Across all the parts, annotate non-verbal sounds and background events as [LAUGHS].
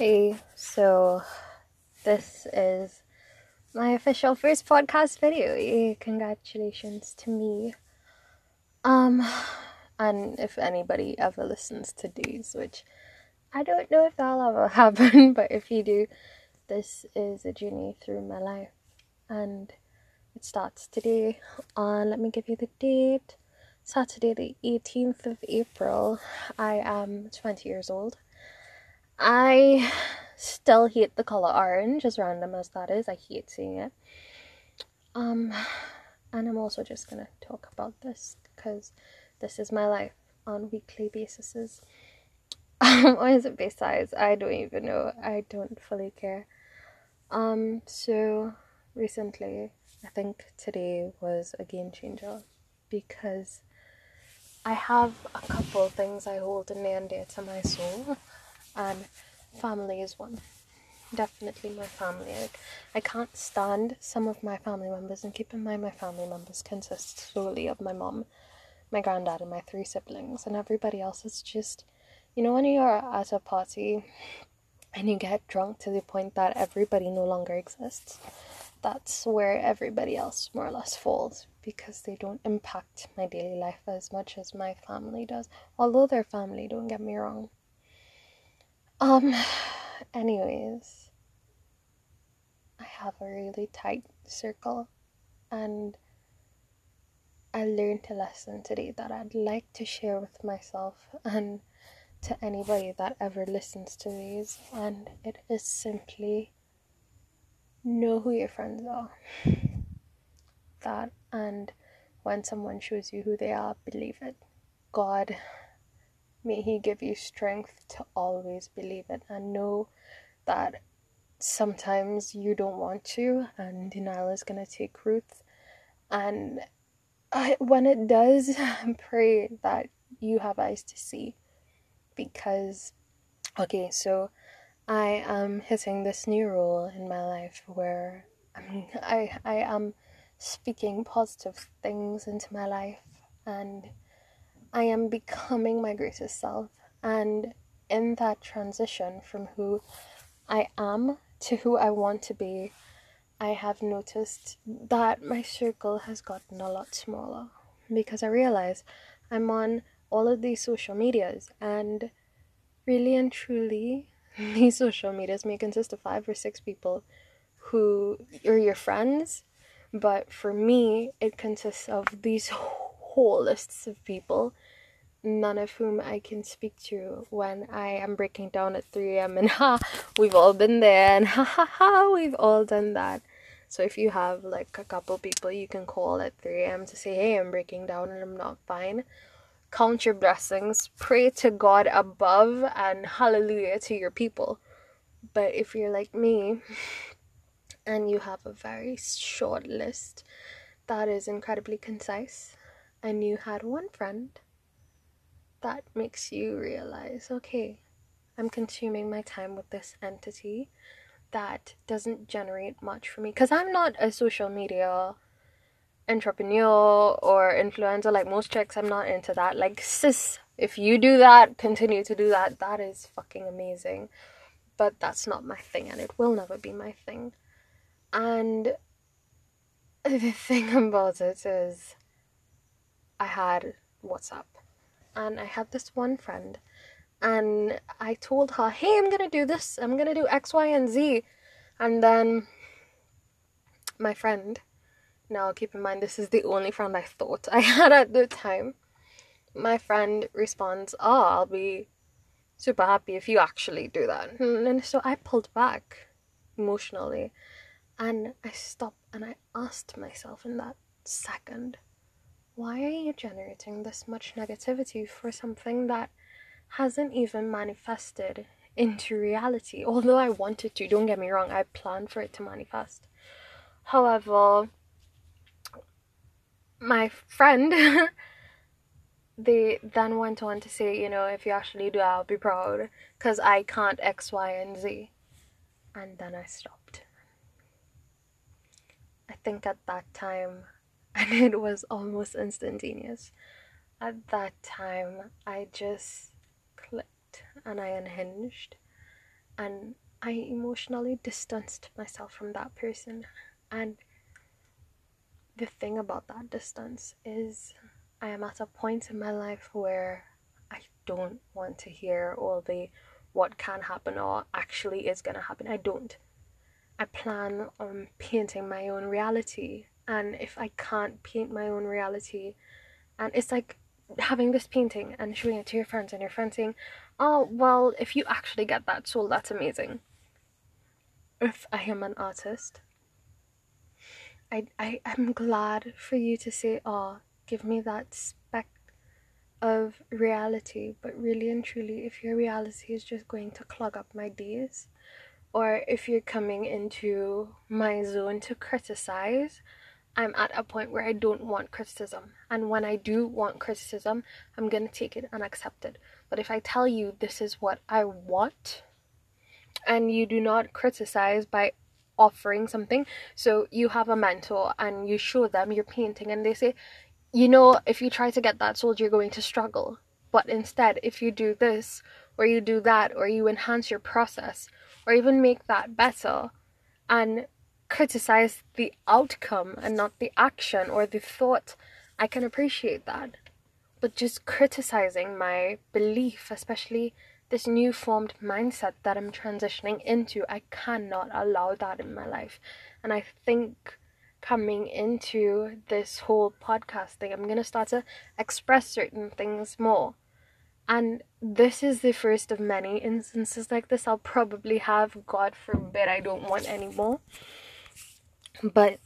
Hey, so this is my official first podcast video. Congratulations to me. Um, and if anybody ever listens to these, which I don't know if that'll ever [LAUGHS] happen, but if you do, this is a journey through my life, and it starts today. On let me give you the date. Saturday, the 18th of April. I am 20 years old. I still hate the color orange, as random as that is. I hate seeing it. Um, and I'm also just gonna talk about this because this is my life on weekly basis. [LAUGHS] Um, or is it besides? I don't even know. I don't fully care. Um, so recently, I think today was a game changer because I have a couple things I hold near and dear to my soul and family is one. Definitely my family. Like, I can't stand some of my family members, and keep in mind my family members consist solely of my mom, my granddad, and my three siblings, and everybody else is just, you know, when you're at a party and you get drunk to the point that everybody no longer exists, that's where everybody else more or less falls because they don't impact my daily life as much as my family does. Although they're family, don't get me wrong. Um, [SIGHS] anyways, I have a really tight circle, and I learned a lesson today that I'd like to share with myself and to anybody that ever listens to these, and it is simply know who your friends are. [SIGHS] That, and when someone shows you who they are, believe it. God May He give you strength to always believe it and know that sometimes you don't want to, and denial is going to take root. And I, when it does, [LAUGHS] pray that you have eyes to see. Because, okay, so I am hitting this new role in my life where I, I am speaking positive things into my life and I am becoming my greatest self. And in that transition from who I am to who I want to be, I have noticed that my circle has gotten a lot smaller because I realize I'm on all of these social medias and really and truly [LAUGHS] these social medias may consist of five or six people who are your friends but for me it consists of these whole lists of people, none of whom I can speak to when I am breaking down at 3 a.m. and [LAUGHS] ha, we've all been there and ha ha ha, we've all done that. So if you have like a couple people you can call at 3 a.m. to say, hey, I'm breaking down and I'm not fine. Count your blessings, pray to God above, and hallelujah to your people. But if you're like me [LAUGHS] and you have a very short list that is incredibly concise, and you had one friend, that makes you realize okay, I'm consuming my time with this entity that doesn't generate much for me. Because I'm not a social media entrepreneur or influencer like most chicks, I'm not into that. Like, sis, if you do that, continue to do that. That is fucking amazing. But that's not my thing, and it will never be my thing. And [LAUGHS] the thing about it is, I had WhatsApp and I had this one friend and I told her, hey, I'm gonna do this, I'm gonna do X, Y, and Z. And then my friend, now keep in mind, this is the only friend I thought I [LAUGHS] had at the time. My friend responds, oh, I'll be super happy if you actually do that. And so I pulled back emotionally and I stopped and I asked myself in that second, why are you generating this much negativity for something that hasn't even manifested into reality? Although I wanted to, don't get me wrong, I planned for it to manifest. However, my friend [LAUGHS] they then went on to say, you know, if you actually do, I'll be proud because I can't X, Y, and Z. And then I stopped. I think at that time [LAUGHS] and it was almost instantaneous. At that time, I just clicked and I unhinged, and I emotionally distanced myself from that person. And the thing about that distance is, I am at a point in my life where I don't want to hear all the what can happen or actually is going to happen. I don't. I plan on painting my own reality. And if I can't paint my own reality, and it's like having this painting and showing it to your friends, and your friends saying, Oh, well, if you actually get that soul, that's amazing. If I am an artist, I, I am glad for you to say, Oh, give me that speck of reality. But really and truly, if your reality is just going to clog up my days, or if you're coming into my zone to criticize, I'm at a point where I don't want criticism. And when I do want criticism, I'm going to take it and accept it. But if I tell you this is what I want, and you do not criticize by offering something, so you have a mentor and you show them your painting, and they say, you know, if you try to get that sold, you're going to struggle. But instead, if you do this, or you do that, or you enhance your process, or even make that better, and criticize the outcome and not the action or the thought, I can appreciate that. But just criticizing my belief, especially this new formed mindset that I'm transitioning into, I cannot allow that in my life. And I think coming into this whole podcast thing, I'm going to start to express certain things more. And this is the first of many instances like this I'll probably have. God forbid I don't want any more. But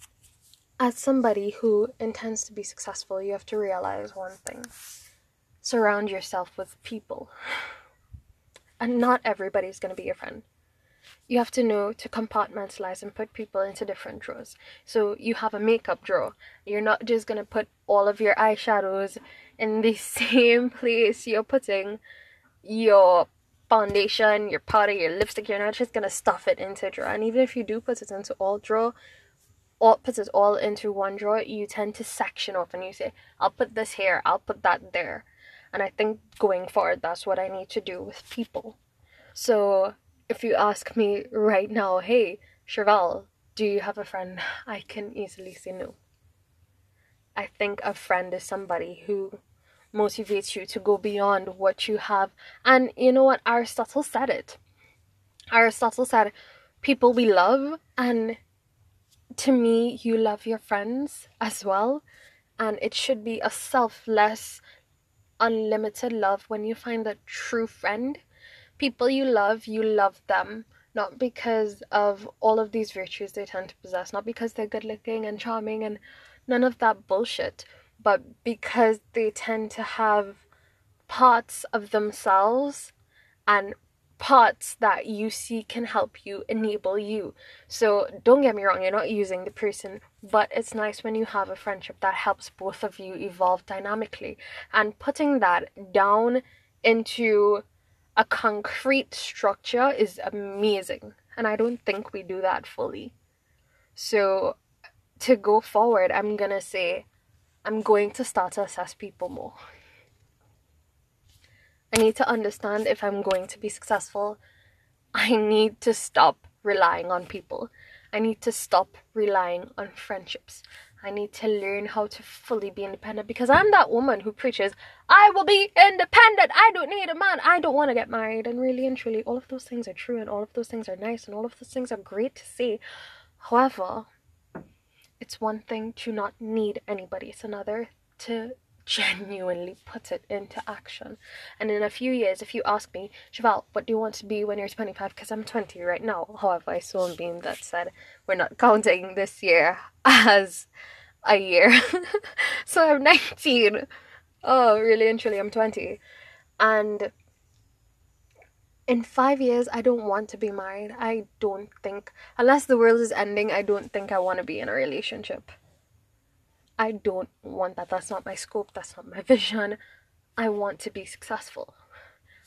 as somebody who intends to be successful, you have to realize one thing surround yourself with people. And not everybody's going to be your friend. You have to know to compartmentalize and put people into different drawers. So you have a makeup drawer. You're not just going to put all of your eyeshadows in the [LAUGHS] same place you're putting your foundation, your powder, your lipstick. You're not just going to stuff it into a drawer. And even if you do put it into all drawer, all puts it all into one drawer, you tend to section off and you say, I'll put this here, I'll put that there. And I think going forward, that's what I need to do with people. So if you ask me right now, hey, Chevelle, do you have a friend? I can easily say no. I think a friend is somebody who motivates you to go beyond what you have. And you know what? Aristotle said it. Aristotle said, people we love and to me, you love your friends as well, and it should be a selfless, unlimited love when you find a true friend. People you love, you love them not because of all of these virtues they tend to possess, not because they're good looking and charming and none of that bullshit, but because they tend to have parts of themselves and parts that you see can help you enable you. So don't get me wrong, you're not using the person, but it's nice when you have a friendship that helps both of you evolve dynamically. And putting that down into a concrete structure is amazing. And I don't think we do that fully. So to go forward, I'm gonna say I'm going to start to assess people more. I need to understand if I'm going to be successful. I need to stop relying on people. I need to stop relying on friendships. I need to learn how to fully be independent because I'm that woman who preaches, I will be independent. I don't need a man. I don't want to get married. And really and truly, all of those things are true and all of those things are nice and all of those things are great to see. However, it's one thing to not need anybody, it's another to genuinely put it into action. And in a few years, if you ask me, Chevelle, what do you want to be when you're 25? Because I'm 20 right now. However, I saw a meme that said we're not counting this year as a year. [LAUGHS] so I'm 19. Oh, really and truly, I'm 20. And in five years, I don't want to be married. I don't think, unless the world is ending, I don't think I want to be in a relationship. I don't want that. That's not my scope. That's not my [LAUGHS] vision. I want to be successful.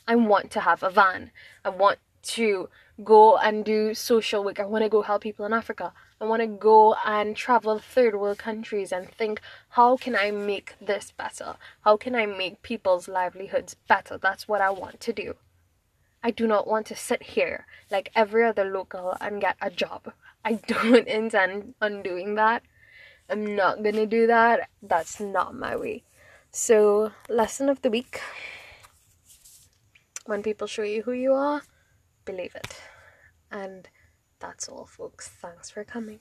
I want to have a van. I want to go and do social work. I want to go help people in Africa. I want to go and travel third world countries and think, how can I make this better? How can I make people's livelihoods better? That's what I want to do. I do not want to sit here like every other local and get a job. I [LAUGHS] don't intend on doing that. I'm not gonna do that. That's not my way. So, lesson of the week when people show you who you are, believe it. And that's all, folks. Thanks for coming.